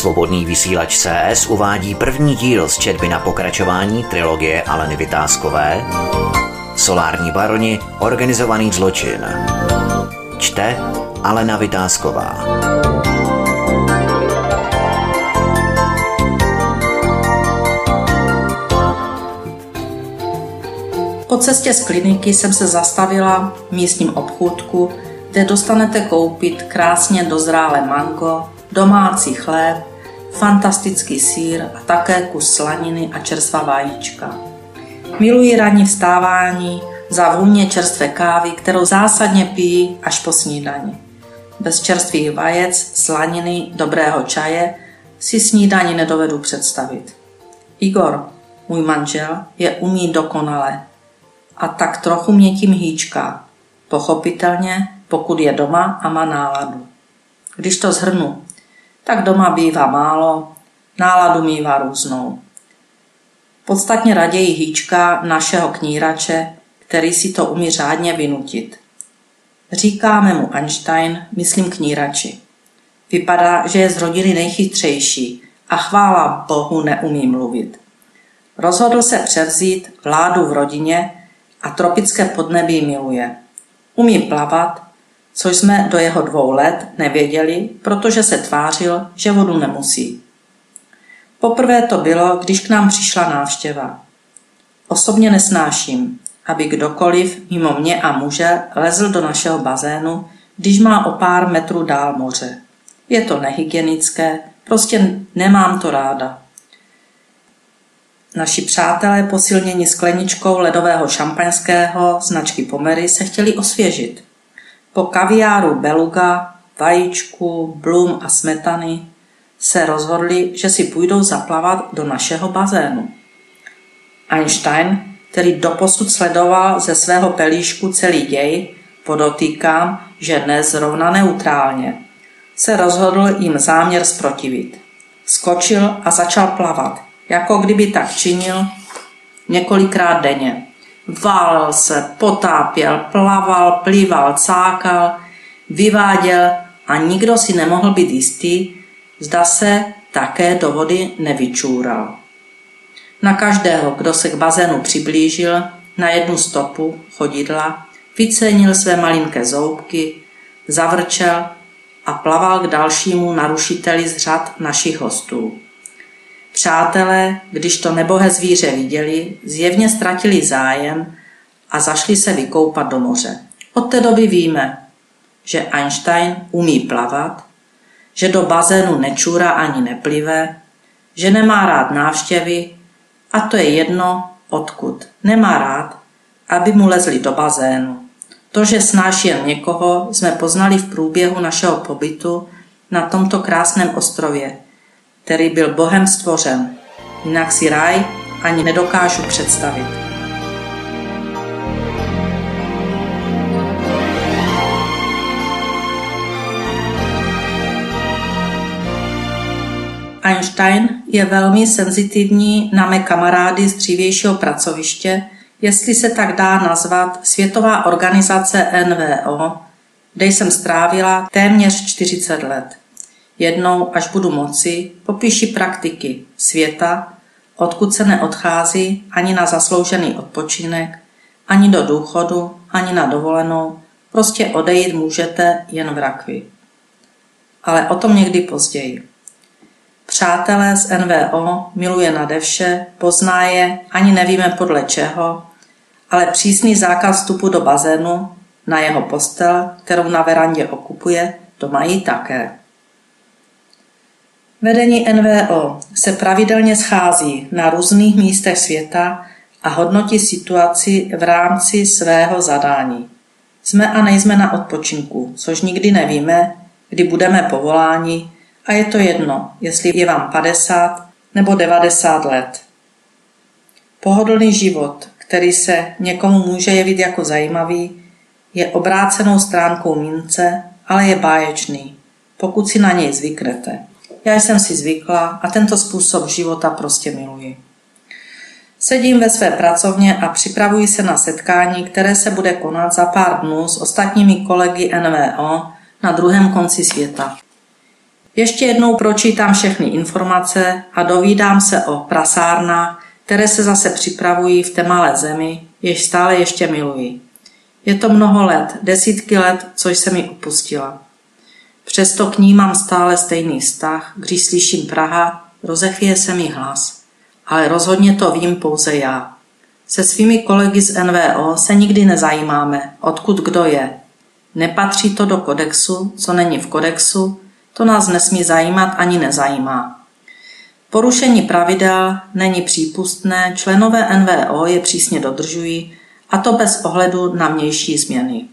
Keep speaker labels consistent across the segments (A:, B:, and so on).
A: Svobodný vysílač CS uvádí první díl z četby na pokračování trilogie Aleny Vytázkové Solární baroni Organizovaný zločin. Čte Alena Vytázková.
B: Po cestě z kliniky jsem se zastavila v místním obchůdku, kde dostanete koupit krásně dozrálé mango, domácí chléb, fantastický sír a také kus slaniny a čerstvá vajíčka. Miluji ranní vstávání za vůně čerstvé kávy, kterou zásadně pijí až po snídani. Bez čerstvých vajec, slaniny, dobrého čaje si snídani nedovedu představit. Igor, můj manžel, je umí dokonale a tak trochu mě tím hýčká. Pochopitelně, pokud je doma a má náladu. Když to zhrnu, tak doma bývá málo, náladu mývá různou. Podstatně raději hýčka našeho knírače, který si to umí řádně vynutit. Říkáme mu Einstein, myslím knírači. Vypadá, že je z rodiny nejchytřejší a chvála Bohu neumí mluvit. Rozhodl se převzít vládu v rodině a tropické podnebí miluje. Umí plavat, což jsme do jeho dvou let nevěděli, protože se tvářil, že vodu nemusí. Poprvé to bylo, když k nám přišla návštěva. Osobně nesnáším, aby kdokoliv mimo mě a muže lezl do našeho bazénu, když má o pár metrů dál moře. Je to nehygienické, prostě nemám to ráda. Naši přátelé posilněni skleničkou ledového šampaňského značky Pomery se chtěli osvěžit. Po kaviáru Beluga, vajíčku, blum a smetany se rozhodli, že si půjdou zaplavat do našeho bazénu. Einstein, který doposud sledoval ze svého pelíšku celý děj, podotýkám, že dnes zrovna neutrálně, se rozhodl jim záměr zprotivit. Skočil a začal plavat, jako kdyby tak činil několikrát denně. Válel se, potápěl, plaval, plýval, cákal, vyváděl a nikdo si nemohl být jistý, zda se také do vody nevyčůral. Na každého, kdo se k bazénu přiblížil, na jednu stopu chodidla, vycenil své malinké zoubky, zavrčel a plaval k dalšímu narušiteli z řad našich hostů. Přátelé, když to nebohé zvíře viděli, zjevně ztratili zájem a zašli se vykoupat do moře. Od té doby víme, že Einstein umí plavat, že do bazénu nečůra ani neplive, že nemá rád návštěvy a to je jedno odkud. Nemá rád, aby mu lezli do bazénu. To, že snáší jen někoho, jsme poznali v průběhu našeho pobytu na tomto krásném ostrově, který byl Bohem stvořen. Jinak si ráj ani nedokážu představit. Einstein je velmi senzitivní na mé kamarády z dřívějšího pracoviště, jestli se tak dá nazvat Světová organizace NVO, kde jsem strávila téměř 40 let. Jednou, až budu moci, popíši praktiky světa, odkud se neodchází ani na zasloužený odpočinek, ani do důchodu, ani na dovolenou, prostě odejít můžete jen v rakvi. Ale o tom někdy později. Přátelé z NVO miluje nade vše, pozná je, ani nevíme podle čeho, ale přísný zákaz vstupu do bazénu na jeho postel, kterou na verandě okupuje, to mají také. Vedení NVO se pravidelně schází na různých místech světa a hodnotí situaci v rámci svého zadání. Jsme a nejsme na odpočinku, což nikdy nevíme, kdy budeme povoláni a je to jedno, jestli je vám 50 nebo 90 let. Pohodlný život, který se někomu může jevit jako zajímavý, je obrácenou stránkou mince, ale je báječný, pokud si na něj zvyknete. Já jsem si zvykla a tento způsob života prostě miluji. Sedím ve své pracovně a připravuji se na setkání, které se bude konat za pár dnů s ostatními kolegy NVO na druhém konci světa. Ještě jednou pročítám všechny informace a dovídám se o prasárnách, které se zase připravují v té malé zemi, jež stále ještě miluji. Je to mnoho let, desítky let, co jsem mi upustila. Přesto k ní mám stále stejný vztah, když slyším Praha, rozechvěje se mi hlas. Ale rozhodně to vím pouze já. Se svými kolegy z NVO se nikdy nezajímáme, odkud kdo je. Nepatří to do kodexu, co není v kodexu, to nás nesmí zajímat ani nezajímá. Porušení pravidel není přípustné, členové NVO je přísně dodržují, a to bez ohledu na mější změny.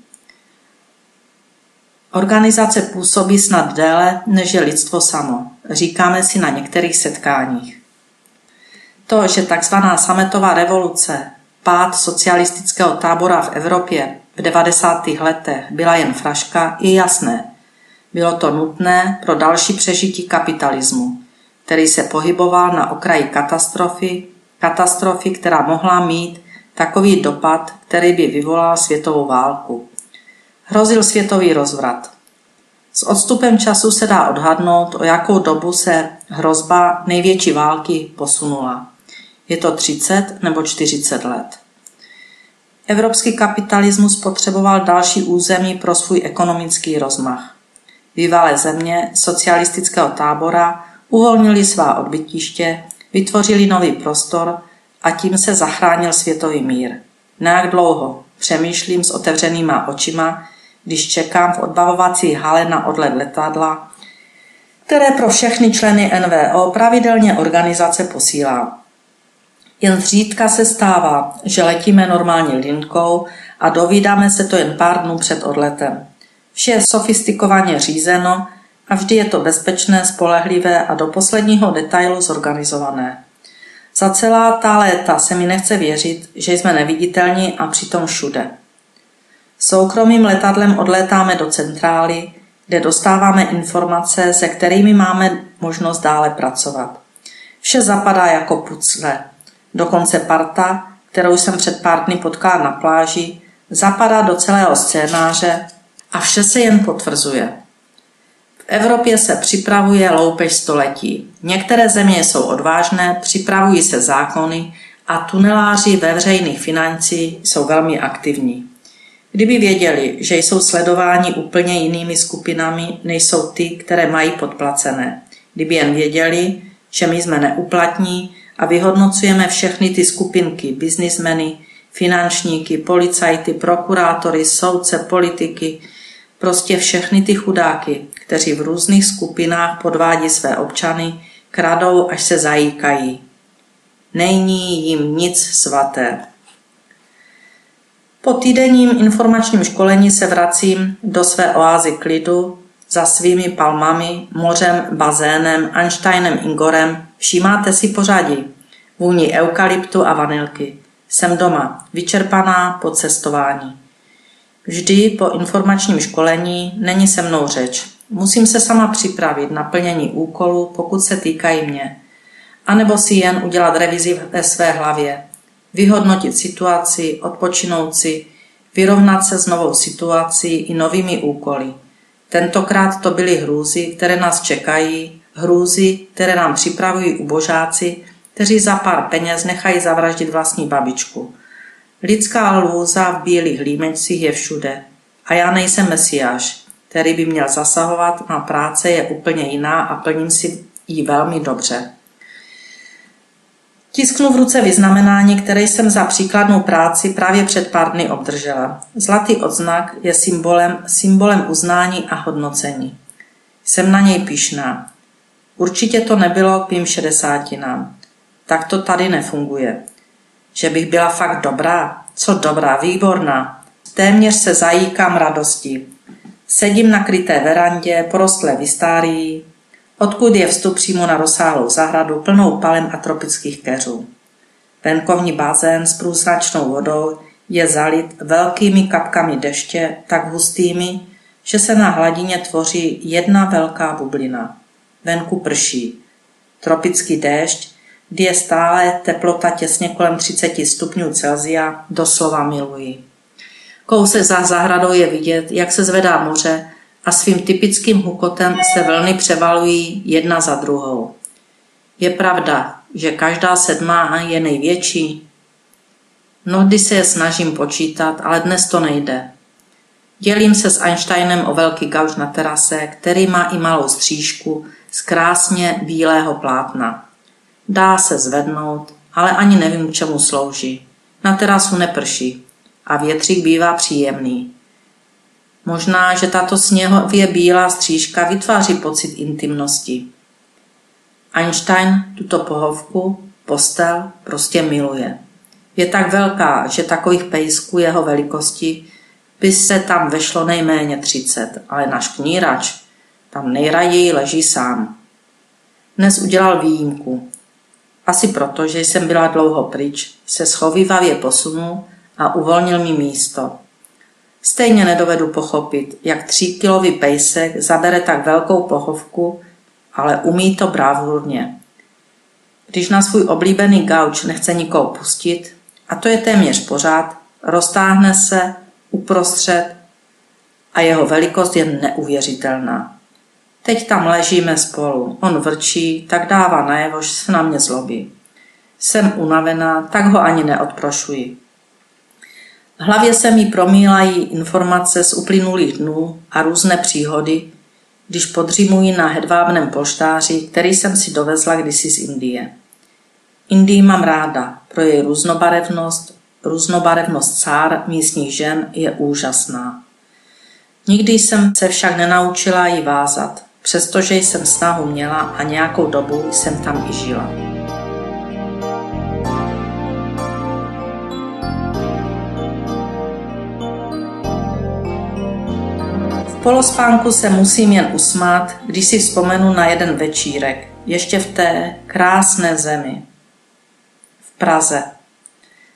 B: Organizace působí snad déle, než je lidstvo samo, říkáme si na některých setkáních. To, že tzv. sametová revoluce, pád socialistického tábora v Evropě v 90. letech byla jen fraška, je jasné. Bylo to nutné pro další přežití kapitalismu, který se pohyboval na okraji katastrofy, katastrofy, která mohla mít takový dopad, který by vyvolal světovou válku. Hrozil světový rozvrat. S odstupem času se dá odhadnout, o jakou dobu se hrozba největší války posunula. Je to 30 nebo 40 let. Evropský kapitalismus potřeboval další území pro svůj ekonomický rozmach. Bývalé země socialistického tábora uvolnili svá odbytiště, vytvořili nový prostor a tím se zachránil světový mír. Nejak dlouho přemýšlím s otevřenýma očima, když čekám v odbavovací hale na odlet letadla, které pro všechny členy NVO pravidelně organizace posílá. Jen zřídka se stává, že letíme normální linkou a dovídáme se to jen pár dnů před odletem. Vše je sofistikovaně řízeno a vždy je to bezpečné, spolehlivé a do posledního detailu zorganizované. Za celá ta léta se mi nechce věřit, že jsme neviditelní a přitom všude. Soukromým letadlem odlétáme do centrály, kde dostáváme informace, se kterými máme možnost dále pracovat. Vše zapadá jako pucle. Dokonce parta, kterou jsem před pár dny potkala na pláži, zapadá do celého scénáře a vše se jen potvrzuje. V Evropě se připravuje loupež století. Některé země jsou odvážné, připravují se zákony a tuneláři ve veřejných financí jsou velmi aktivní. Kdyby věděli, že jsou sledováni úplně jinými skupinami, než jsou ty, které mají podplacené. Kdyby jen věděli, že my jsme neuplatní a vyhodnocujeme všechny ty skupinky, biznismeny, finančníky, policajty, prokurátory, soudce, politiky, prostě všechny ty chudáky, kteří v různých skupinách podvádí své občany, kradou, až se zajíkají. Není jim nic svaté. Po týdenním informačním školení se vracím do své oázy klidu za svými palmami, mořem, bazénem, Einsteinem Ingorem. Všímáte si pořadí. Vůni eukalyptu a vanilky. Jsem doma, vyčerpaná po cestování. Vždy po informačním školení není se mnou řeč. Musím se sama připravit na plnění úkolu, pokud se týkají mě. A nebo si jen udělat revizi ve své hlavě, vyhodnotit situaci, odpočinout si, vyrovnat se s novou situací i novými úkoly. Tentokrát to byly hrůzy, které nás čekají, hrůzy, které nám připravují ubožáci, kteří za pár peněz nechají zavraždit vlastní babičku. Lidská lůza v bílých límečcích je všude. A já nejsem mesiáš, který by měl zasahovat, má práce je úplně jiná a plním si ji velmi dobře. Tisknu v ruce vyznamenání, které jsem za příkladnou práci právě před pár dny obdržela. Zlatý odznak je symbolem, symbolem uznání a hodnocení. Jsem na něj pišná. Určitě to nebylo k mým šedesátinám. Tak to tady nefunguje. Že bych byla fakt dobrá? Co dobrá, výborná. Téměř se zajíkám radostí. Sedím na kryté verandě, porostlé vystárií, odkud je vstup přímo na rozsáhlou zahradu plnou palem a tropických keřů. Venkovní bazén s průzračnou vodou je zalit velkými kapkami deště, tak hustými, že se na hladině tvoří jedna velká bublina. Venku prší. Tropický déšť, kdy je stále teplota těsně kolem 30 stupňů Celzia, doslova milují. Kousek za zahradou je vidět, jak se zvedá moře a svým typickým hukotem se vlny převalují jedna za druhou. Je pravda, že každá sedmá je největší? Mnohdy se je snažím počítat, ale dnes to nejde. Dělím se s Einsteinem o velký gauč na terase, který má i malou střížku z krásně bílého plátna. Dá se zvednout, ale ani nevím, k čemu slouží. Na terasu neprší a větřík bývá příjemný. Možná, že tato sněhově bílá střížka vytváří pocit intimnosti. Einstein tuto pohovku, postel, prostě miluje. Je tak velká, že takových pejsků jeho velikosti by se tam vešlo nejméně 30, ale náš knírač tam nejraději leží sám. Dnes udělal výjimku. Asi proto, že jsem byla dlouho pryč, se schovývavě posunul a uvolnil mi místo. Stejně nedovedu pochopit, jak tříkilový pejsek zabere tak velkou pohovku, ale umí to bravurně. Když na svůj oblíbený gauč nechce nikoho pustit, a to je téměř pořád, roztáhne se uprostřed a jeho velikost je neuvěřitelná. Teď tam ležíme spolu. On vrčí, tak dává najevo, že se na mě zlobí. Jsem unavená, tak ho ani neodprošuji. V hlavě se mi promílají informace z uplynulých dnů a různé příhody, když podřímuji na hedvábném polštáři, který jsem si dovezla kdysi z Indie. Indii mám ráda, pro její různobarevnost, různobarevnost cár místních žen je úžasná. Nikdy jsem se však nenaučila ji vázat, přestože jsem snahu měla a nějakou dobu jsem tam i žila. Polospánku se musím jen usmát, když si vzpomenu na jeden večírek, ještě v té krásné zemi. V Praze.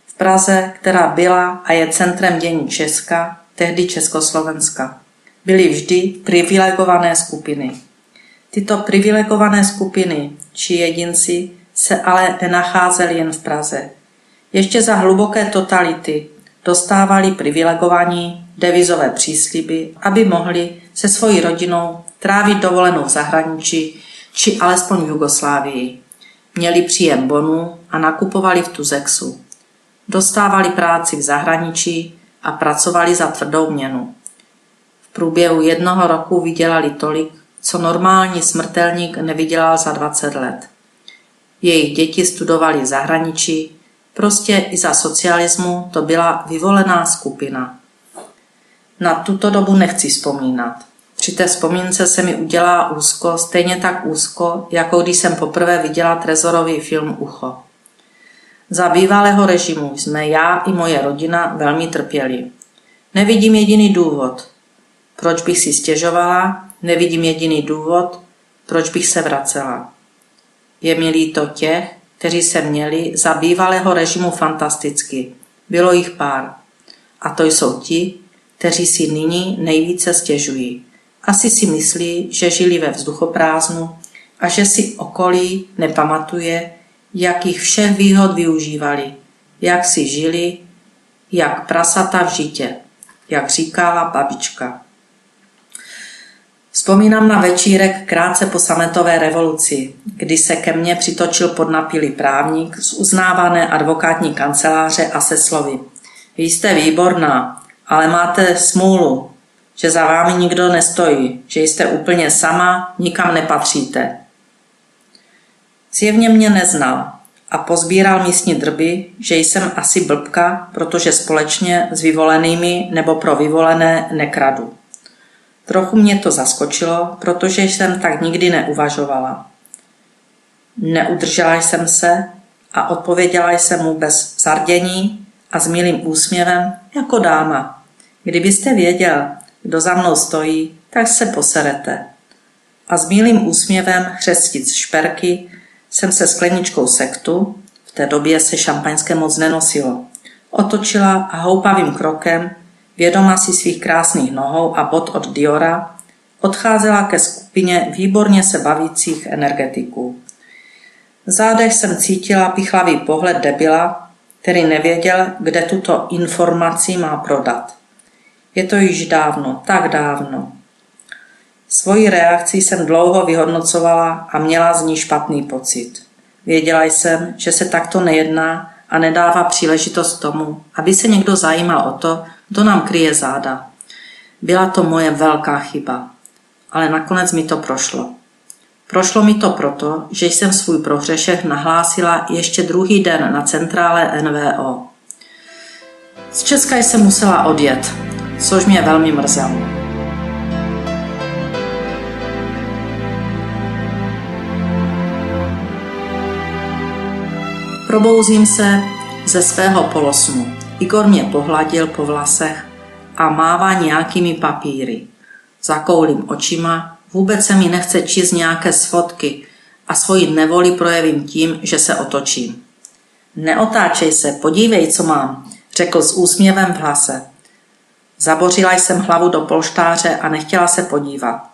B: V Praze, která byla a je centrem dění Česka, tehdy Československa byly vždy privilegované skupiny. Tyto privilegované skupiny či jedinci se ale nenacházeli jen v Praze. Ještě za hluboké totality dostávali privilegovaní devizové přísliby, aby mohli se svojí rodinou trávit dovolenou v zahraničí či alespoň v Jugoslávii. Měli příjem bonu a nakupovali v Tuzexu. Dostávali práci v zahraničí a pracovali za tvrdou měnu průběhu jednoho roku vydělali tolik, co normální smrtelník nevydělal za 20 let. Jejich děti studovali v zahraničí, prostě i za socialismu to byla vyvolená skupina. Na tuto dobu nechci vzpomínat. Při té vzpomínce se mi udělá úzko, stejně tak úzko, jako když jsem poprvé viděla trezorový film Ucho. Za bývalého režimu jsme já i moje rodina velmi trpěli. Nevidím jediný důvod, proč bych si stěžovala? Nevidím jediný důvod, proč bych se vracela. Je mi líto těch, kteří se měli za bývalého režimu fantasticky. Bylo jich pár. A to jsou ti, kteří si nyní nejvíce stěžují. Asi si myslí, že žili ve vzduchoprázdnu a že si okolí nepamatuje, jakých všech výhod využívali, jak si žili, jak prasata v žitě, jak říkala babička. Vzpomínám na večírek krátce po sametové revoluci, kdy se ke mně přitočil podnapilý právník z uznávané advokátní kanceláře a se slovy. Vy jste výborná, ale máte smůlu, že za vámi nikdo nestojí, že jste úplně sama, nikam nepatříte. Zjevně mě neznal a pozbíral místní drby, že jsem asi blbka, protože společně s vyvolenými nebo pro vyvolené nekradu. Trochu mě to zaskočilo, protože jsem tak nikdy neuvažovala. Neudržela jsem se a odpověděla jsem mu bez zardění a s milým úsměvem jako dáma. Kdybyste věděl, kdo za mnou stojí, tak se poserete. A s milým úsměvem chřestit šperky jsem se skleničkou sektu, v té době se šampaňské moc nenosilo, otočila a houpavým krokem vědoma si svých krásných nohou a bod od Diora, odcházela ke skupině výborně se bavících energetiků. V zádech jsem cítila pichlavý pohled debila, který nevěděl, kde tuto informaci má prodat. Je to již dávno, tak dávno. Svoji reakci jsem dlouho vyhodnocovala a měla z ní špatný pocit. Věděla jsem, že se takto nejedná a nedává příležitost tomu, aby se někdo zajímal o to, kdo nám kryje záda. Byla to moje velká chyba, ale nakonec mi to prošlo. Prošlo mi to proto, že jsem svůj prohřešek nahlásila ještě druhý den na centrále NVO. Z Česka jsem musela odjet, což mě velmi mrzelo. Probouzím se ze svého polosnu. Igor mě pohladil po vlasech a mává nějakými papíry. Zakoulím očima, vůbec se mi nechce číst nějaké sfotky a svoji nevoli projevím tím, že se otočím. Neotáčej se, podívej, co mám, řekl s úsměvem v hlase. Zabořila jsem hlavu do polštáře a nechtěla se podívat.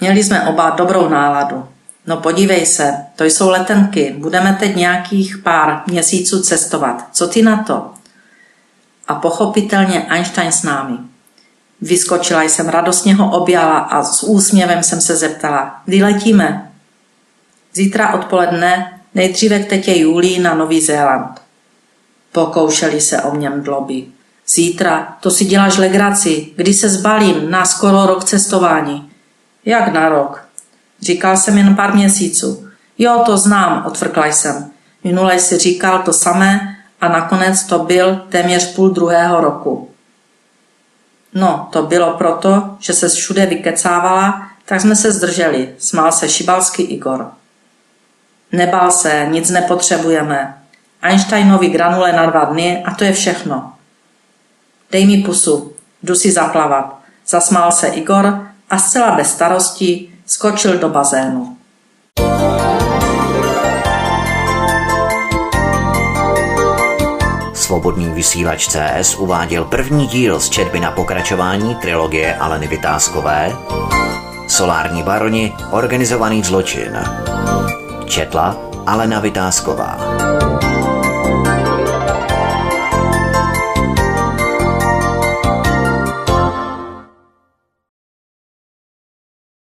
B: Měli jsme oba dobrou náladu. No podívej se, to jsou letenky, budeme teď nějakých pár měsíců cestovat. Co ty na to? A pochopitelně Einstein s námi. Vyskočila jsem, radostně ho objala a s úsměvem jsem se zeptala, kdy letíme? Zítra odpoledne, nejdříve k tetě Julii na Nový Zéland. Pokoušeli se o mě mdloby. Zítra, to si děláš legraci, kdy se zbalím na skoro rok cestování. Jak na rok? Říkal jsem jen pár měsíců. Jo, to znám, otvrkla jsem. Minule si říkal to samé a nakonec to byl téměř půl druhého roku. No, to bylo proto, že se všude vykecávala, tak jsme se zdrželi, smál se šibalský Igor. Nebál se, nic nepotřebujeme. Einsteinovi granule na dva dny a to je všechno. Dej mi pusu, jdu si zaplavat. Zasmál se Igor a zcela bez starosti skočil do bazénu.
A: Svobodný vysílač CS uváděl první díl z četby na pokračování trilogie Aleny Vytázkové Solární baroni, organizovaný zločin. Četla Alena Vytázková.